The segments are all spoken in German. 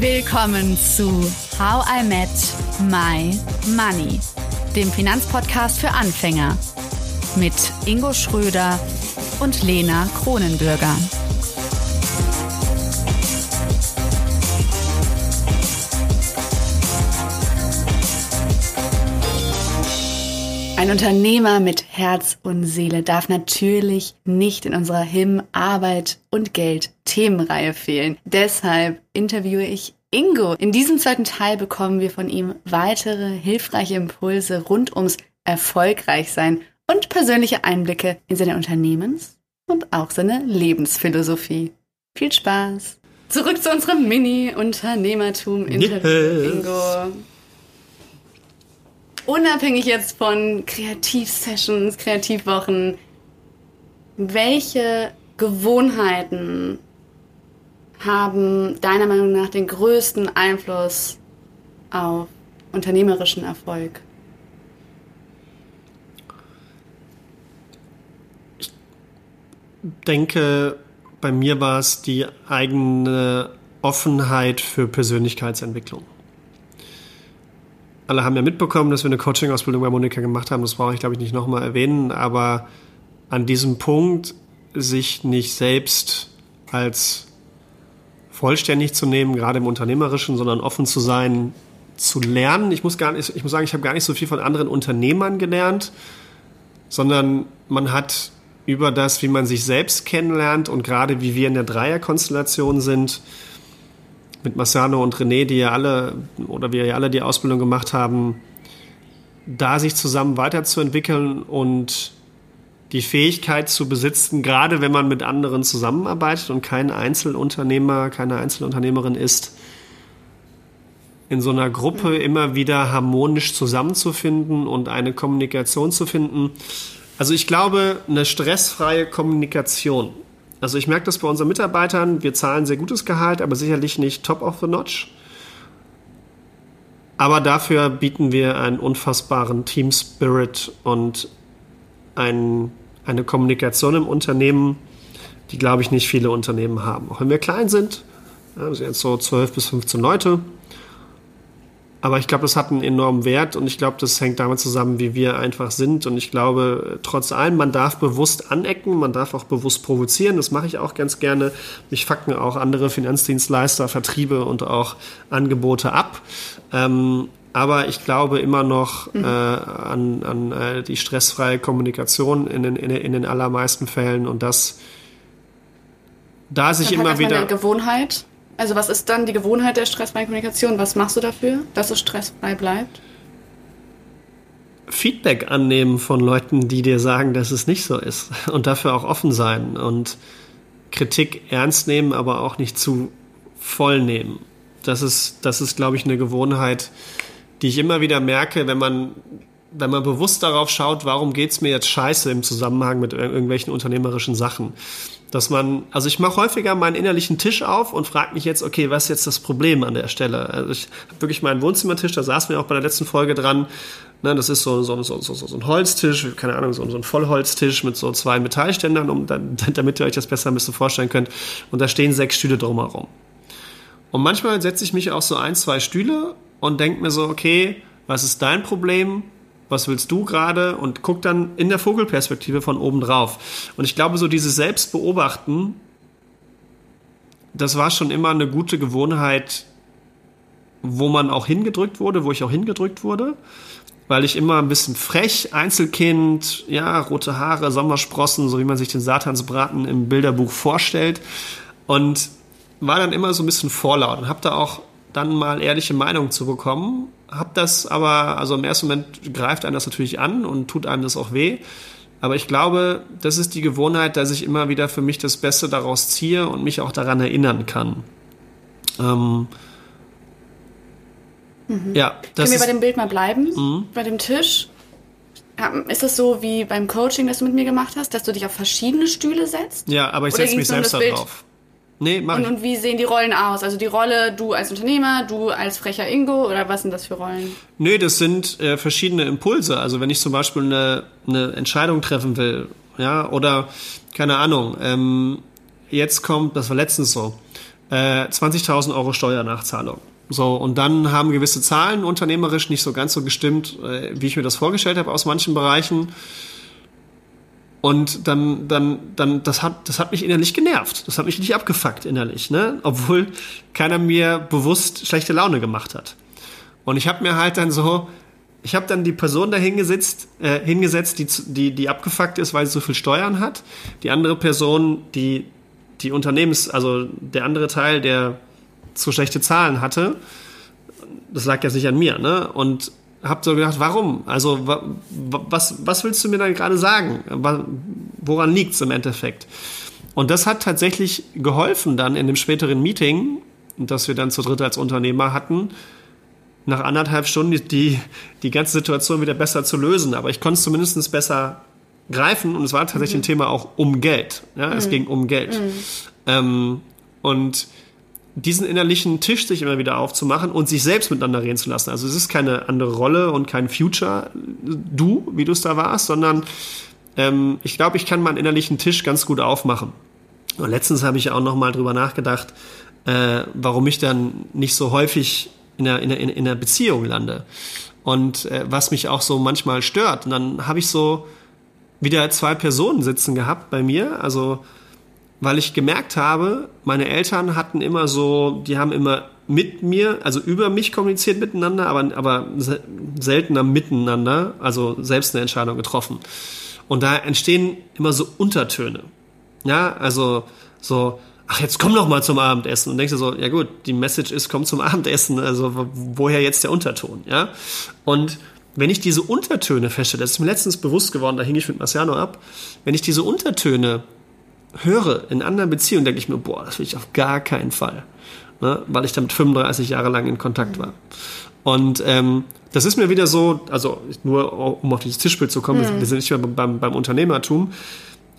Willkommen zu How I Met My Money, dem Finanzpodcast für Anfänger mit Ingo Schröder und Lena Kronenbürger. Ein Unternehmer mit Herz und Seele darf natürlich nicht in unserer Him Arbeit und Geld Themenreihe fehlen. Deshalb interviewe ich Ingo. In diesem zweiten Teil bekommen wir von ihm weitere hilfreiche Impulse rund ums Erfolgreichsein und persönliche Einblicke in seine Unternehmens- und auch seine Lebensphilosophie. Viel Spaß! Zurück zu unserem Mini-Unternehmertum-Interview, Yes. Ingo unabhängig jetzt von Kreativsessions, Kreativwochen, welche Gewohnheiten haben deiner Meinung nach den größten Einfluss auf unternehmerischen Erfolg? denke, bei mir war es die eigene Offenheit für Persönlichkeitsentwicklung. Alle haben ja mitbekommen, dass wir eine Coaching-Ausbildung bei Monika gemacht haben. Das brauche ich, glaube ich, nicht nochmal erwähnen. Aber an diesem Punkt, sich nicht selbst als vollständig zu nehmen, gerade im Unternehmerischen, sondern offen zu sein, zu lernen. Ich muss, gar nicht, ich muss sagen, ich habe gar nicht so viel von anderen Unternehmern gelernt, sondern man hat über das, wie man sich selbst kennenlernt und gerade wie wir in der Dreierkonstellation sind, mit Massano und René, die ja alle oder wir ja alle die Ausbildung gemacht haben, da sich zusammen weiterzuentwickeln und die Fähigkeit zu besitzen, gerade wenn man mit anderen zusammenarbeitet und kein Einzelunternehmer, keine Einzelunternehmerin ist, in so einer Gruppe immer wieder harmonisch zusammenzufinden und eine Kommunikation zu finden. Also ich glaube, eine stressfreie Kommunikation. Also ich merke das bei unseren Mitarbeitern, wir zahlen sehr gutes Gehalt, aber sicherlich nicht top of the notch. Aber dafür bieten wir einen unfassbaren Team Spirit und ein, eine Kommunikation im Unternehmen, die, glaube ich, nicht viele Unternehmen haben. Auch wenn wir klein sind, wir sind jetzt so 12 bis 15 Leute, aber ich glaube, das hat einen enormen Wert und ich glaube, das hängt damit zusammen, wie wir einfach sind. Und ich glaube, trotz allem, man darf bewusst anecken, man darf auch bewusst provozieren. Das mache ich auch ganz gerne. Mich fucken auch andere Finanzdienstleister, Vertriebe und auch Angebote ab. Ähm, aber ich glaube immer noch mhm. äh, an, an äh, die stressfreie Kommunikation in den, in, in den allermeisten Fällen und das da sich immer hat wieder eine Gewohnheit. Also was ist dann die Gewohnheit der stressfreien Kommunikation? Was machst du dafür, dass es stressfrei bleibt? Feedback annehmen von Leuten, die dir sagen, dass es nicht so ist und dafür auch offen sein und Kritik ernst nehmen, aber auch nicht zu voll nehmen. Das ist, das ist, glaube ich, eine Gewohnheit, die ich immer wieder merke, wenn man, wenn man bewusst darauf schaut, warum geht's mir jetzt scheiße im Zusammenhang mit ir irgendwelchen unternehmerischen Sachen. Dass man, also ich mache häufiger meinen innerlichen Tisch auf und frage mich jetzt, okay, was ist jetzt das Problem an der Stelle? Also ich habe wirklich meinen Wohnzimmertisch, da saßen wir auch bei der letzten Folge dran. Ne, das ist so, so, so, so, so ein Holztisch, keine Ahnung, so, so ein Vollholztisch mit so zwei Metallständern, um, damit ihr euch das besser ein bisschen vorstellen könnt. Und da stehen sechs Stühle drumherum. Und manchmal setze ich mich auf so ein, zwei Stühle und denke mir so, okay, was ist dein Problem? Was willst du gerade? Und guck dann in der Vogelperspektive von oben drauf. Und ich glaube, so dieses Selbstbeobachten, das war schon immer eine gute Gewohnheit, wo man auch hingedrückt wurde, wo ich auch hingedrückt wurde, weil ich immer ein bisschen frech, Einzelkind, ja, rote Haare, Sommersprossen, so wie man sich den Satansbraten im Bilderbuch vorstellt. Und war dann immer so ein bisschen vorlaut und habe da auch dann mal ehrliche Meinung zu bekommen. Hab das aber, also im ersten Moment greift einem das natürlich an und tut einem das auch weh. Aber ich glaube, das ist die Gewohnheit, dass ich immer wieder für mich das Beste daraus ziehe und mich auch daran erinnern kann. Ähm, Mhm. ja, das Können wir bei dem Bild mal bleiben? Mhm. Bei dem Tisch? Ja, Ist es so wie beim Coaching, das du mit mir gemacht hast, dass du dich auf verschiedene Stühle setzt? ja, aber ich setze mich selbst da das drauf. Nee, mach Und, ich. und wie sehen die Rollen aus? Also die Rolle, du als Unternehmer, du als frecher Ingo oder was sind das für Rollen? Nee, das sind äh, verschiedene Impulse. Also wenn ich zum Beispiel eine, eine Entscheidung treffen will, ja, oder keine Ahnung, ähm, jetzt kommt, das war letztens so, äh, 20.000 Euro Steuernachzahlung. So, und dann haben gewisse Zahlen unternehmerisch nicht so ganz so gestimmt, äh, wie ich mir das vorgestellt habe aus manchen Bereichen. Und dann, dann, dann, das hat, das hat mich innerlich genervt. Das hat mich nicht abgefuckt innerlich, ne? Obwohl keiner mir bewusst schlechte Laune gemacht hat. Und ich habe mir halt dann so, ich habe dann die Person da hingesetzt, äh, hingesetzt, die, die, die abgefuckt ist, weil sie so viel Steuern hat. Die andere Person, die, die Unternehmens, also der andere Teil, der zu schlechte Zahlen hatte, das lag ja nicht an mir, ne? Und habe so gedacht, warum? Also was, was willst du mir dann gerade sagen? Woran liegt es im Endeffekt? Und das hat tatsächlich geholfen dann in dem späteren Meeting, das wir dann zu dritt als Unternehmer hatten, nach anderthalb Stunden die, die ganze Situation wieder besser zu lösen. Aber ich konnte es zumindest besser greifen und es war tatsächlich mhm. ein Thema auch um Geld. Ja, mhm. Es ging um Geld. Mhm. Ähm, und diesen innerlichen Tisch sich immer wieder aufzumachen und sich selbst miteinander reden zu lassen. Also es ist keine andere Rolle und kein Future du, wie du es da warst, sondern ähm, ich glaube, ich kann meinen innerlichen Tisch ganz gut aufmachen. Und letztens habe ich auch noch mal drüber nachgedacht, äh, warum ich dann nicht so häufig in einer, in einer, in einer Beziehung lande. Und äh, was mich auch so manchmal stört. Und dann habe ich so wieder zwei Personen sitzen gehabt bei mir. Also weil ich gemerkt habe, meine Eltern hatten immer so, die haben immer mit mir, also über mich kommuniziert miteinander, aber, aber seltener miteinander, also selbst eine Entscheidung getroffen. Und da entstehen immer so Untertöne. Ja, also so, ach, jetzt komm doch mal zum Abendessen. Und denkst du so, ja gut, die Message ist, komm zum Abendessen, also woher jetzt der Unterton, ja? Und wenn ich diese Untertöne feststelle, das ist mir letztens bewusst geworden, da hing ich mit Marciano ab, wenn ich diese Untertöne höre in anderen Beziehungen, denke ich mir, boah, das will ich auf gar keinen Fall. Ne? Weil ich damit 35 Jahre lang in Kontakt war. Und ähm, das ist mir wieder so, also nur um auf dieses Tischbild zu kommen, mhm. wir sind nicht mehr beim, beim Unternehmertum,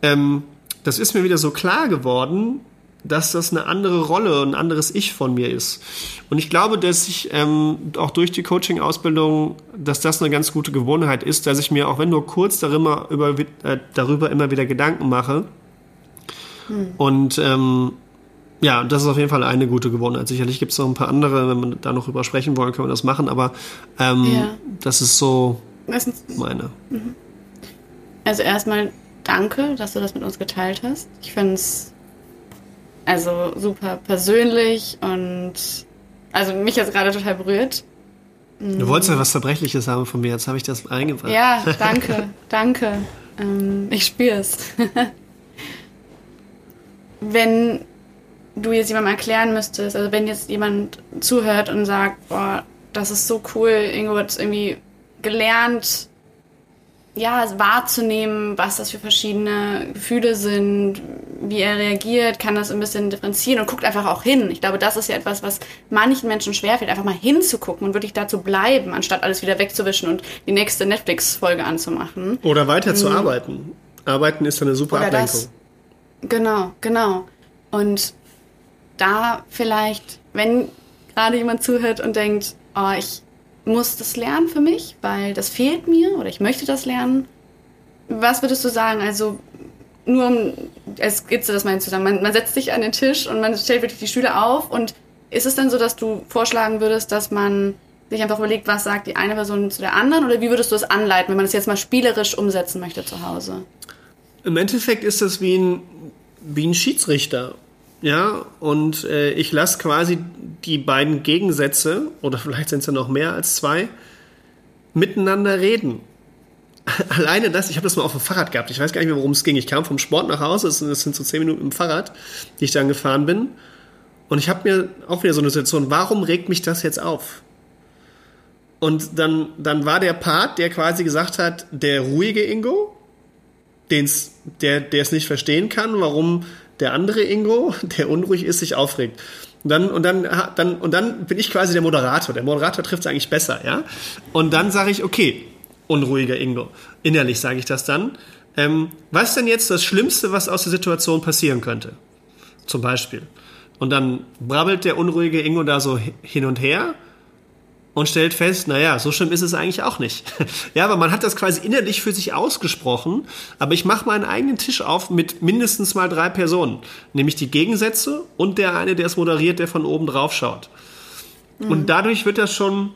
ähm, das ist mir wieder so klar geworden, dass das eine andere Rolle, ein anderes Ich von mir ist. Und ich glaube, dass ich ähm, auch durch die Coaching-Ausbildung, dass das eine ganz gute Gewohnheit ist, dass ich mir, auch wenn nur kurz darüber, über, äh, darüber immer wieder Gedanken mache, hm. Und ähm, ja, das ist auf jeden Fall eine gute Gewohnheit. Sicherlich gibt es noch ein paar andere, wenn wir da noch drüber sprechen wollen, können wir das machen, aber ähm, ja. das ist so meine. Mhm. Also erstmal danke, dass du das mit uns geteilt hast. Ich finde es also super persönlich und also mich jetzt gerade total berührt. Du wolltest ja was Zerbrechliches haben von mir, jetzt habe ich das eingebracht. Ja, danke, danke. Ähm, ich spüre es. wenn du jetzt jemandem erklären müsstest, also wenn jetzt jemand zuhört und sagt, boah, das ist so cool, Ingo hat irgendwie gelernt, ja, wahrzunehmen, was das für verschiedene Gefühle sind, wie er reagiert, kann das ein bisschen differenzieren und guckt einfach auch hin. Ich glaube, das ist ja etwas, was manchen Menschen schwerfällt, einfach mal hinzugucken und wirklich da zu bleiben, anstatt alles wieder wegzuwischen und die nächste Netflix-Folge anzumachen. Oder weiter zu mhm. arbeiten. Arbeiten ist eine super Oder Ablenkung. Das. Genau, genau. Und da vielleicht, wenn gerade jemand zuhört und denkt, oh, ich muss das lernen für mich, weil das fehlt mir oder ich möchte das lernen, was würdest du sagen? Also nur um als Skizze das mal zusammen. Man, man setzt sich an den Tisch und man stellt wirklich die Stühle auf und ist es dann so, dass du vorschlagen würdest, dass man sich einfach überlegt, was sagt die eine Person zu der anderen oder wie würdest du es anleiten, wenn man es jetzt mal spielerisch umsetzen möchte zu Hause? Im Endeffekt ist das wie ein, wie ein Schiedsrichter. Ja, und äh, ich lasse quasi die beiden Gegensätze, oder vielleicht sind es ja noch mehr als zwei, miteinander reden. Alleine das, ich habe das mal auf dem Fahrrad gehabt, ich weiß gar nicht mehr, worum es ging. Ich kam vom Sport nach Hause, es sind so zehn Minuten im Fahrrad, die ich dann gefahren bin. Und ich habe mir auch wieder so eine Situation, warum regt mich das jetzt auf? Und dann, dann war der Part, der quasi gesagt hat, der ruhige Ingo, den's, der es nicht verstehen kann, warum der andere Ingo, der unruhig ist, sich aufregt. Und dann, und dann, dann, und dann bin ich quasi der Moderator. Der Moderator trifft es eigentlich besser, ja. Und dann sage ich, okay, unruhiger Ingo. Innerlich sage ich das dann. Ähm, was ist denn jetzt das Schlimmste, was aus der Situation passieren könnte? Zum Beispiel. Und dann brabbelt der unruhige Ingo da so hin und her. Und stellt fest, naja, so schlimm ist es eigentlich auch nicht. ja, aber man hat das quasi innerlich für sich ausgesprochen, aber ich mache meinen eigenen Tisch auf mit mindestens mal drei Personen, nämlich die Gegensätze und der eine, der es moderiert, der von oben drauf schaut. Mhm. Und dadurch wird das schon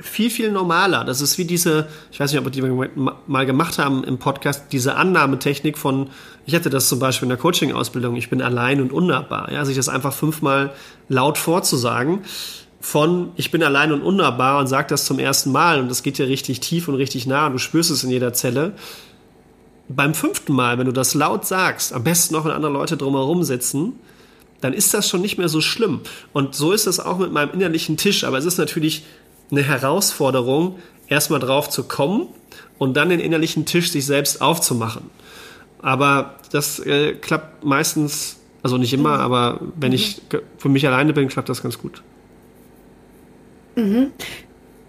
viel, viel normaler. Das ist wie diese, ich weiß nicht, ob wir die mal gemacht haben im Podcast, diese Annahmetechnik von, ich hatte das zum Beispiel in der Coaching-Ausbildung, ich bin allein und unnahbar. Ja, sich das einfach fünfmal laut vorzusagen von ich bin allein und unnahbar und sag das zum ersten Mal und das geht dir richtig tief und richtig nah und du spürst es in jeder Zelle. Beim fünften Mal, wenn du das laut sagst, am besten noch wenn andere Leute drumherum sitzen, dann ist das schon nicht mehr so schlimm. Und so ist es auch mit meinem innerlichen Tisch. Aber es ist natürlich eine Herausforderung, erstmal drauf zu kommen und dann den innerlichen Tisch sich selbst aufzumachen. Aber das äh, klappt meistens, also nicht immer, mhm. aber wenn mhm. ich für mich alleine bin, klappt das ganz gut. Mhm.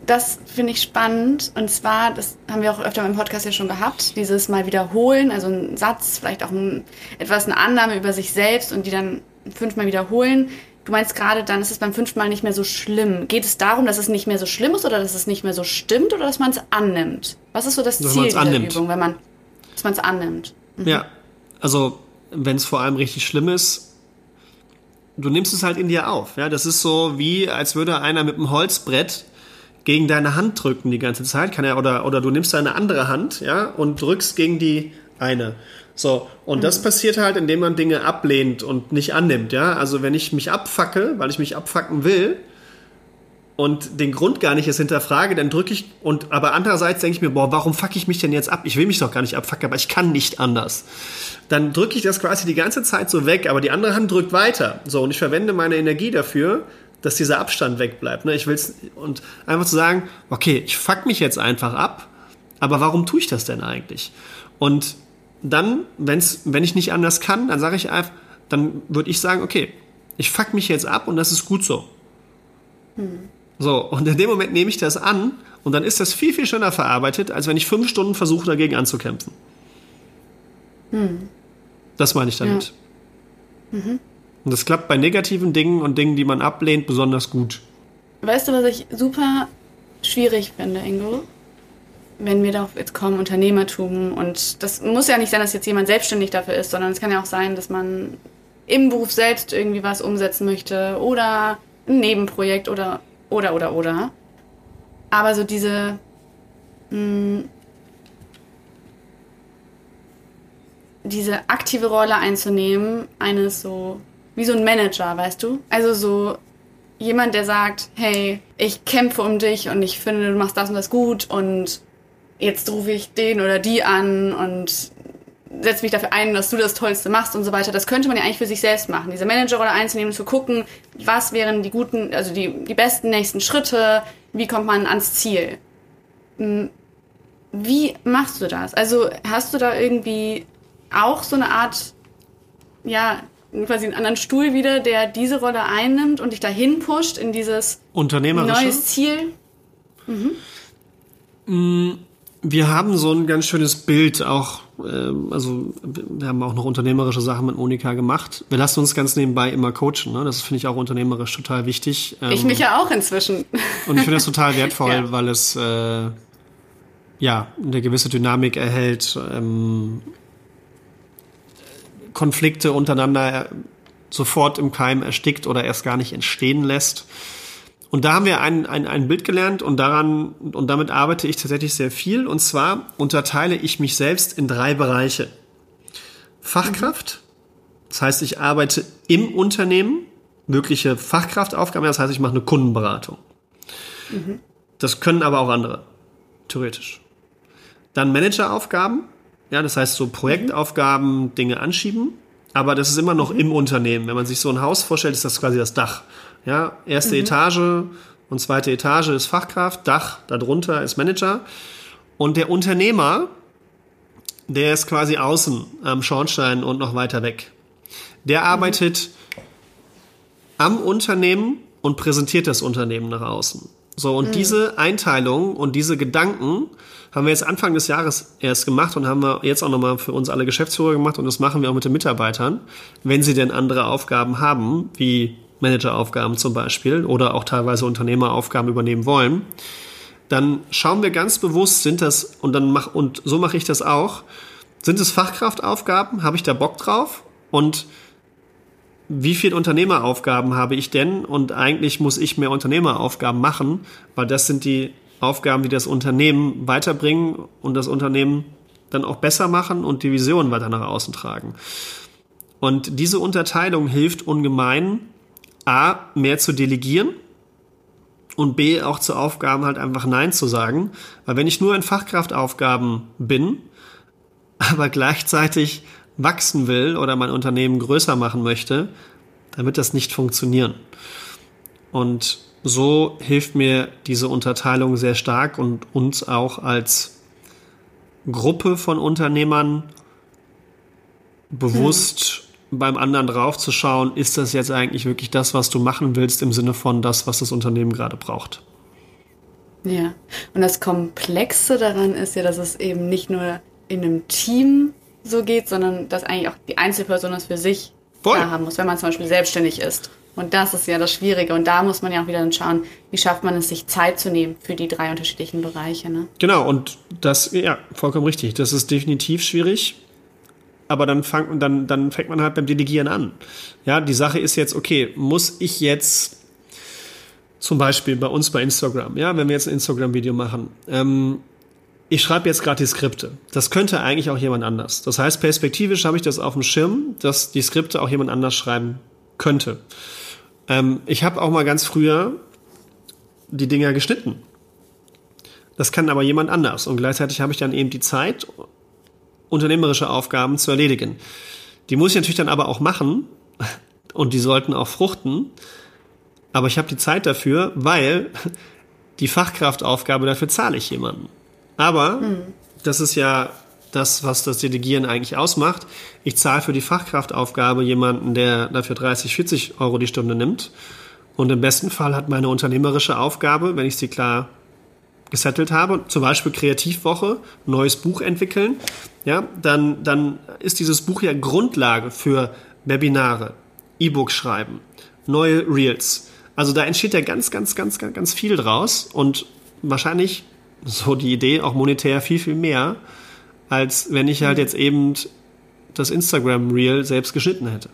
Das finde ich spannend. Und zwar, das haben wir auch öfter im Podcast ja schon gehabt, dieses Mal wiederholen, also ein Satz, vielleicht auch ein, etwas, eine Annahme über sich selbst und die dann fünfmal wiederholen. Du meinst gerade, dann ist es beim fünften Mal nicht mehr so schlimm. Geht es darum, dass es nicht mehr so schlimm ist oder dass es nicht mehr so stimmt oder dass man es annimmt? Was ist so das dass Ziel dieser annimmt. Übung, wenn man, dass man es annimmt? Mhm. Ja, also wenn es vor allem richtig schlimm ist, du nimmst es halt in dir auf. Ja, das ist so wie, als würde einer mit einem Holzbrett gegen deine Hand drücken die ganze Zeit. Kann er, oder, oder du nimmst deine andere Hand, ja, und drückst gegen die eine. So, und mhm. das passiert halt, indem man Dinge ablehnt und nicht annimmt, ja. Also wenn ich mich abfacke, weil ich mich abfacken will, und den Grund gar nicht jetzt hinterfrage, dann drücke ich und aber andererseits denke ich mir, boah, warum fuck ich mich denn jetzt ab? Ich will mich doch gar nicht abfacken, aber ich kann nicht anders. Dann drücke ich das quasi die ganze Zeit so weg, aber die andere Hand drückt weiter. So und ich verwende meine Energie dafür, dass dieser Abstand wegbleibt. Ne? Ich will's und einfach zu sagen, okay, ich fuck mich jetzt einfach ab, aber warum tue ich das denn eigentlich? Und dann, wenn's, wenn ich nicht anders kann, dann sage ich einfach, dann würde ich sagen, okay, ich fuck mich jetzt ab und das ist gut so. Hm. So, und in dem Moment nehme ich das an und dann ist das viel, viel schöner verarbeitet, als wenn ich fünf Stunden versuche, dagegen anzukämpfen. Hm. Das meine ich damit. Ja. Mhm. Und das klappt bei negativen Dingen und Dingen, die man ablehnt, besonders gut. Weißt du, was ich super schwierig finde, Ingo? Wenn wir darauf jetzt kommen, Unternehmertum und das muss ja nicht sein, dass jetzt jemand selbstständig dafür ist, sondern es kann ja auch sein, dass man im Beruf selbst irgendwie was umsetzen möchte oder ein Nebenprojekt oder oder, oder, oder. Aber so diese. Mh, hm, diese aktive Rolle einzunehmen, eines so, wie so ein Manager, weißt du? Also so jemand, der sagt, hey, ich kämpfe um dich und ich finde, du machst das und das gut und jetzt rufe ich den oder die an und setze mich dafür ein, dass du das Tollste machst und so weiter. Das könnte man ja eigentlich für sich selbst machen. Diese Managerrolle einzunehmen, zu gucken, was wären die guten, also die, die besten nächsten Schritte, wie kommt man ans Ziel. Hm, wie machst du das? Also hast du da irgendwie auch so eine Art, ja, quasi einen anderen Stuhl wieder, der diese Rolle einnimmt und dich dahin pusht in dieses neues Ziel? Mhm. Mm, wir haben so ein ganz schönes Bild auch, äh, also wir haben auch noch unternehmerische Sachen mit Monika gemacht. Wir lassen uns ganz nebenbei immer coachen, ne? das finde ich auch unternehmerisch total wichtig. Ähm, ich mich ja auch inzwischen. Und ich finde das total wertvoll, ja. weil es äh, ja eine gewisse Dynamik erhält, ähm, Konflikte untereinander sofort im Keim erstickt oder erst gar nicht entstehen lässt. Und da haben wir ein, ein, ein Bild gelernt und daran und damit arbeite ich tatsächlich sehr viel. Und zwar unterteile ich mich selbst in drei Bereiche. Fachkraft, das heißt, ich arbeite im Unternehmen, wirkliche Fachkraftaufgaben, das heißt, ich mache eine Kundenberatung. Mhm. Das können aber auch andere, theoretisch. Dann Manageraufgaben, ja, das heißt so Projektaufgaben, Dinge anschieben, aber das ist immer noch mhm. im Unternehmen. Wenn man sich so ein Haus vorstellt, ist das quasi das Dach. Ja, erste mhm. Etage und zweite Etage ist Fachkraft, Dach darunter ist Manager. Und der Unternehmer, der ist quasi außen am Schornstein und noch weiter weg. Der mhm. arbeitet am Unternehmen und präsentiert das Unternehmen nach außen. So, und mhm. diese Einteilung und diese Gedanken haben wir jetzt Anfang des Jahres erst gemacht und haben wir jetzt auch nochmal für uns alle Geschäftsführer gemacht und das machen wir auch mit den Mitarbeitern, wenn sie denn andere Aufgaben haben, wie Manageraufgaben zum Beispiel oder auch teilweise Unternehmeraufgaben übernehmen wollen, dann schauen wir ganz bewusst, sind das, und dann mach, und so mache ich das auch, sind es Fachkraftaufgaben? Habe ich da Bock drauf? Und wie viele Unternehmeraufgaben habe ich denn? Und eigentlich muss ich mehr Unternehmeraufgaben machen, weil das sind die Aufgaben, die das Unternehmen weiterbringen und das Unternehmen dann auch besser machen und die Vision weiter nach außen tragen. Und diese Unterteilung hilft ungemein, A, mehr zu delegieren und B, auch zu Aufgaben halt einfach Nein zu sagen. Weil wenn ich nur in Fachkraftaufgaben bin, aber gleichzeitig wachsen will oder mein Unternehmen größer machen möchte, dann wird das nicht funktionieren. Und so hilft mir diese Unterteilung sehr stark und uns auch als Gruppe von Unternehmern bewusst mhm. Beim anderen draufzuschauen, ist das jetzt eigentlich wirklich das, was du machen willst, im Sinne von das, was das Unternehmen gerade braucht. Ja, und das Komplexe daran ist ja, dass es eben nicht nur in einem Team so geht, sondern dass eigentlich auch die Einzelperson das für sich Voll. haben muss, wenn man zum Beispiel selbstständig ist. Und das ist ja das Schwierige. Und da muss man ja auch wieder dann schauen, wie schafft man es, sich Zeit zu nehmen für die drei unterschiedlichen Bereiche. Ne? Genau, und das, ja, vollkommen richtig. Das ist definitiv schwierig. Aber dann, fang, dann, dann fängt man halt beim Delegieren an. Ja, die Sache ist jetzt, okay, muss ich jetzt zum Beispiel bei uns bei Instagram, ja, wenn wir jetzt ein Instagram-Video machen, ähm, ich schreibe jetzt gerade die Skripte. Das könnte eigentlich auch jemand anders. Das heißt, perspektivisch habe ich das auf dem Schirm, dass die Skripte auch jemand anders schreiben könnte. Ähm, ich habe auch mal ganz früher die Dinger geschnitten. Das kann aber jemand anders. Und gleichzeitig habe ich dann eben die Zeit, unternehmerische Aufgaben zu erledigen. Die muss ich natürlich dann aber auch machen und die sollten auch fruchten. Aber ich habe die Zeit dafür, weil die Fachkraftaufgabe dafür zahle ich jemanden. Aber hm. das ist ja das, was das Delegieren eigentlich ausmacht. Ich zahle für die Fachkraftaufgabe jemanden, der dafür 30, 40 Euro die Stunde nimmt. Und im besten Fall hat meine unternehmerische Aufgabe, wenn ich sie klar gesettelt habe, zum Beispiel Kreativwoche, neues Buch entwickeln, ja, dann, dann ist dieses Buch ja Grundlage für Webinare, E-Books schreiben, neue Reels. Also da entsteht ja ganz, ganz, ganz, ganz, ganz viel draus und wahrscheinlich so die Idee auch monetär viel, viel mehr, als wenn ich halt jetzt eben das Instagram Reel selbst geschnitten hätte.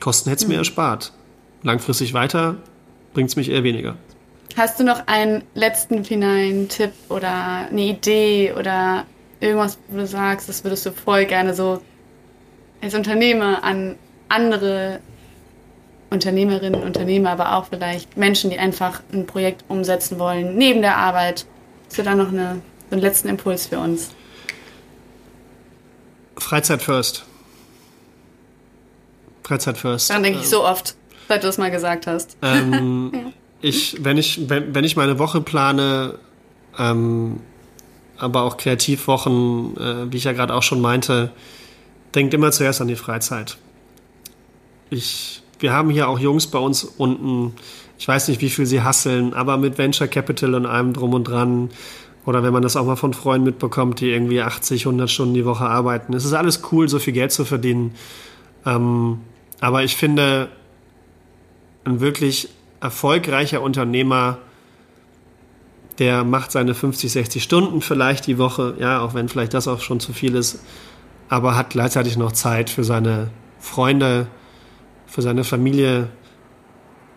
Kosten hätte es mir mhm. erspart. Langfristig weiter bringt es mich eher weniger. Hast du noch einen letzten finalen Tipp oder eine Idee oder irgendwas, wo du sagst, das würdest du voll gerne so als Unternehmer an andere Unternehmerinnen, Unternehmer, aber auch vielleicht Menschen, die einfach ein Projekt umsetzen wollen, neben der Arbeit. Hast du da noch eine, so einen letzten Impuls für uns? Freizeit first. Freizeit first. Daran denke ich so oft, seit du es mal gesagt hast. Ähm, ja. Ich, wenn ich, wenn, wenn ich meine Woche plane, ähm, aber auch Kreativwochen, äh, wie ich ja gerade auch schon meinte, denkt immer zuerst an die Freizeit. Ich, wir haben hier auch Jungs bei uns unten, ich weiß nicht, wie viel sie hasseln, aber mit Venture Capital und allem drum und dran oder wenn man das auch mal von Freunden mitbekommt, die irgendwie 80, 100 Stunden die Woche arbeiten. Es ist alles cool, so viel Geld zu verdienen. Ähm, aber ich finde, ein wirklich erfolgreicher Unternehmer, der macht seine 50, 60 Stunden vielleicht die Woche, ja, auch wenn vielleicht das auch schon zu viel ist, aber hat gleichzeitig noch Zeit für seine Freunde, für seine Familie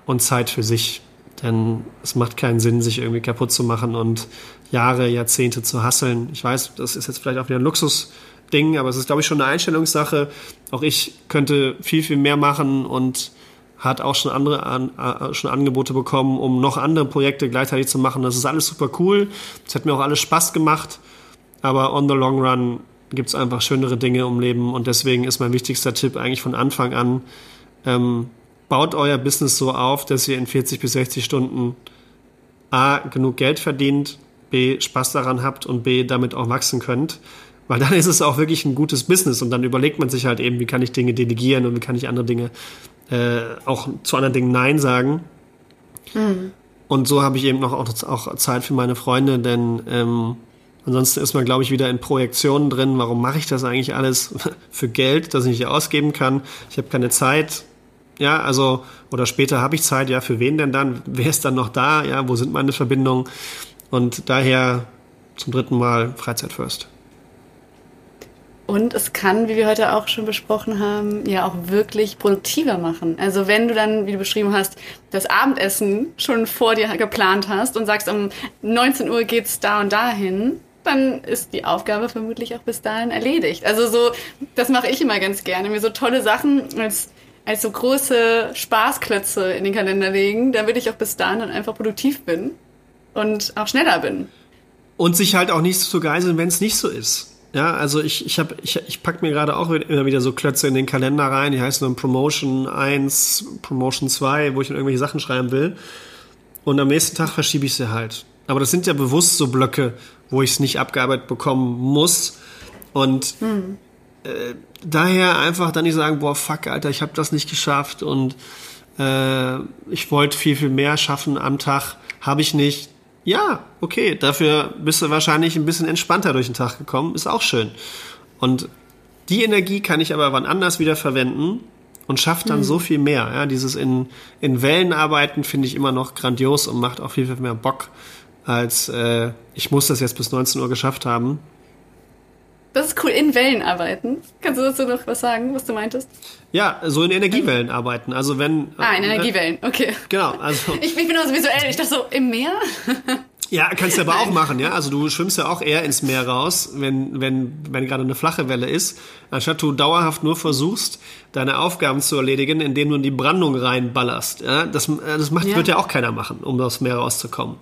und Zeit für sich. Denn es macht keinen Sinn, sich irgendwie kaputt zu machen und Jahre, Jahrzehnte zu hasseln. Ich weiß, das ist jetzt vielleicht auch wieder ein Luxusding, aber es ist, glaube ich, schon eine Einstellungssache. Auch ich könnte viel, viel mehr machen und hat auch schon andere an, äh, schon Angebote bekommen, um noch andere Projekte gleichzeitig zu machen. Das ist alles super cool. Das hat mir auch alles Spaß gemacht. Aber on the long run gibt es einfach schönere Dinge im Leben und deswegen ist mein wichtigster Tipp eigentlich von Anfang an, ähm, baut euer Business so auf, dass ihr in 40 bis 60 Stunden A, genug Geld verdient, B, Spaß daran habt und B, damit auch wachsen könnt. Weil dann ist es auch wirklich ein gutes Business und dann überlegt man sich halt eben, wie kann ich Dinge delegieren und wie kann ich andere Dinge äh, auch zu anderen Dingen Nein sagen. Mhm. Und so habe ich eben noch auch, auch, Zeit für meine Freunde, denn ähm, ansonsten ist man, glaube ich, wieder in Projektionen drin. Warum mache ich das eigentlich alles für Geld, das ich nicht ausgeben kann? Ich habe keine Zeit, Ja, also, oder später habe ich Zeit, ja, für wen denn dann? Wer ist dann noch da? Ja, wo sind meine Verbindungen? Und daher zum dritten Mal Freizeit first. Und es kann, wie wir heute auch schon besprochen haben, ja auch wirklich produktiver machen. Also wenn du dann, wie du beschrieben hast, das Abendessen schon vor dir geplant hast und sagst, um 19 Uhr geht's da und dahin, dann ist die Aufgabe vermutlich auch bis dahin erledigt. Also so, das mache ich immer ganz gerne, mir so tolle Sachen als als so große Spaßklötze in den Kalender legen, damit ich auch bis dahin dann einfach produktiv bin und auch schneller bin. Und sich halt auch nicht zu geiseln, wenn es nicht so ist. Ja, also ich, ich, hab, ich, ich pack mir gerade auch immer wieder so Klötze in den Kalender rein, die heißen dann Promotion 1, Promotion 2, wo ich dann irgendwelche Sachen schreiben will. Und am nächsten Tag verschiebe ich sie halt. Aber das sind ja bewusst so Blöcke, wo ich es nicht abgearbeitet bekommen muss. Und hm. äh, daher einfach dann nicht sagen, boah, fuck, Alter, ich habe das nicht geschafft und äh, ich wollte viel, viel mehr schaffen am Tag, habe ich nicht. Ja, okay, dafür bist du wahrscheinlich ein bisschen entspannter durch den Tag gekommen, ist auch schön. Und die Energie kann ich aber wann anders wieder verwenden und schafft dann mhm. so viel mehr. Ja, dieses in, in Wellen arbeiten finde ich immer noch grandios und macht auch viel, viel mehr Bock, als äh, ich muss das jetzt bis 19 Uhr geschafft haben. Das ist cool, in Wellen arbeiten. Kannst du dazu noch was sagen, was du meintest? Ja, so in Energiewellen arbeiten. Also wenn. Ah, in äh, Energiewellen, okay. Genau, also. Ich, ich bin auch so visuell, ich dachte so, im Meer? Ja, kannst du aber auch machen, ja. Also du schwimmst ja auch eher ins Meer raus, wenn, wenn, wenn gerade eine flache Welle ist, anstatt du dauerhaft nur versuchst, deine Aufgaben zu erledigen, indem du in die Brandung reinballerst. Ja, das, das macht, ja. wird ja auch keiner machen, um aus Meer rauszukommen.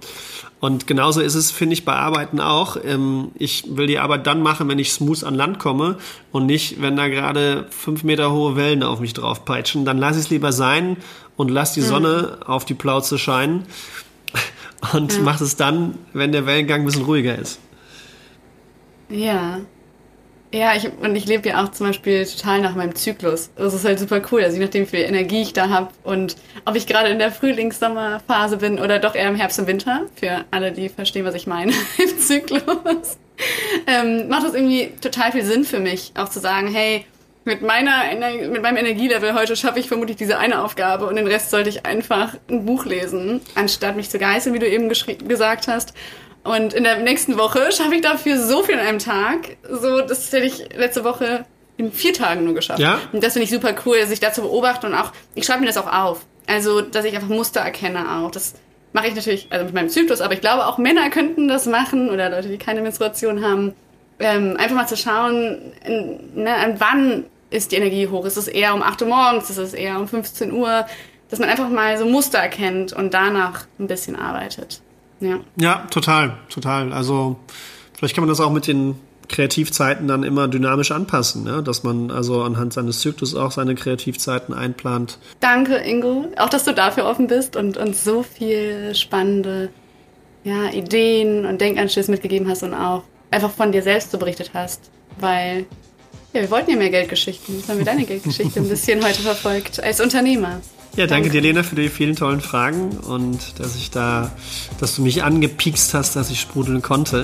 Und genauso ist es, finde ich, bei Arbeiten auch. Ähm, ich will die Arbeit dann machen, wenn ich smooth an Land komme und nicht, wenn da gerade fünf Meter hohe Wellen auf mich drauf peitschen. Dann lass ich es lieber sein und lass die mhm. Sonne auf die Plauze scheinen und ja. mach es dann, wenn der Wellengang ein bisschen ruhiger ist. Ja, ja, ich, und ich lebe ja auch zum Beispiel total nach meinem Zyklus. Das ist halt super cool. Also je nachdem, wie viel Energie ich da habe und ob ich gerade in der Frühlings-Sommerphase bin oder doch eher im Herbst und Winter, für alle, die verstehen, was ich meine im Zyklus, ähm, macht das irgendwie total viel Sinn für mich, auch zu sagen, hey, mit meiner mit meinem Energielevel heute schaffe ich vermutlich diese eine Aufgabe und den Rest sollte ich einfach ein Buch lesen, anstatt mich zu geißeln, wie du eben gesagt hast. Und in der nächsten Woche schaffe ich dafür so viel in einem Tag. So, das hätte ich letzte Woche in vier Tagen nur geschafft. Ja? Und das finde ich super cool, dass ich dazu beobachte und auch, ich schreibe mir das auch auf. Also, dass ich einfach Muster erkenne auch. Das mache ich natürlich, also mit meinem Zyklus, aber ich glaube auch Männer könnten das machen oder Leute, die keine Menstruation haben. Ähm, einfach mal zu schauen, ne, an wann ist die Energie hoch? Ist es eher um 8 Uhr morgens? Ist es eher um 15 Uhr? Dass man einfach mal so Muster erkennt und danach ein bisschen arbeitet. Ja. ja, total, total. Also vielleicht kann man das auch mit den Kreativzeiten dann immer dynamisch anpassen, ne? dass man also anhand seines Zyklus auch seine Kreativzeiten einplant. Danke, Ingo. Auch, dass du dafür offen bist und uns so viel spannende ja, Ideen und Denkanstöße mitgegeben hast und auch einfach von dir selbst so berichtet hast. Weil ja, wir wollten ja mehr Geldgeschichten. Jetzt haben wir deine Geldgeschichte ein bisschen heute verfolgt als Unternehmer. Ja, danke, danke, dir, Lena, für die vielen tollen Fragen und dass ich da, dass du mich angepiekst hast, dass ich sprudeln konnte.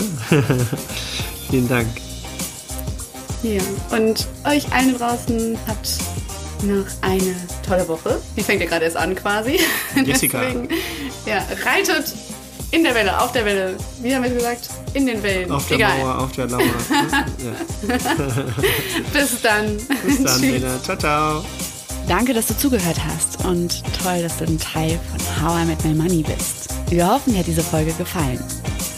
vielen Dank. Ja, und euch allen draußen habt noch eine tolleChe. Die fängt ja gerade erst an quasi. Jessica. Deswegen, ja, reitet in der Welle, auf der Welle. Wie haben wir gesagt? In den Wellen. Auf der Egal. Mauer, auf der Lauer. Bis dann. Bis dann, Lena. Ciao, ciao. Danke, dass du zugehört hast und toll, dass du ein Teil von How I Met My Money bist. Wir hoffen, dir hat diese Folge gefallen.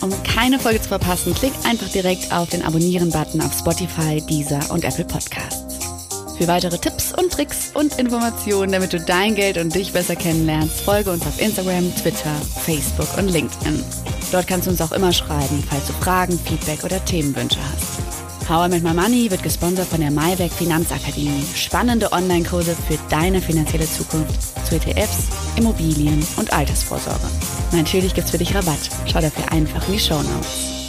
Um keine Folge zu verpassen, klick einfach direkt auf den Abonnieren-Button auf Spotify, Deezer und Apple Podcasts. Für weitere Tipps und Tricks und Informationen, damit du dein Geld und dich besser kennenlernst, folge uns auf Instagram, Twitter, Facebook und LinkedIn. Dort kannst du uns auch immer schreiben, falls du Fragen, Feedback oder Themenwünsche hast. How I My Money wird gesponsert von der Maiwerk Finanzakademie. Spannende Online-Kurse für deine finanzielle Zukunft zu ETFs, Immobilien und Altersvorsorge. Natürlich gibt's für dich Rabatt. Schau dafür einfach in die Show Notes.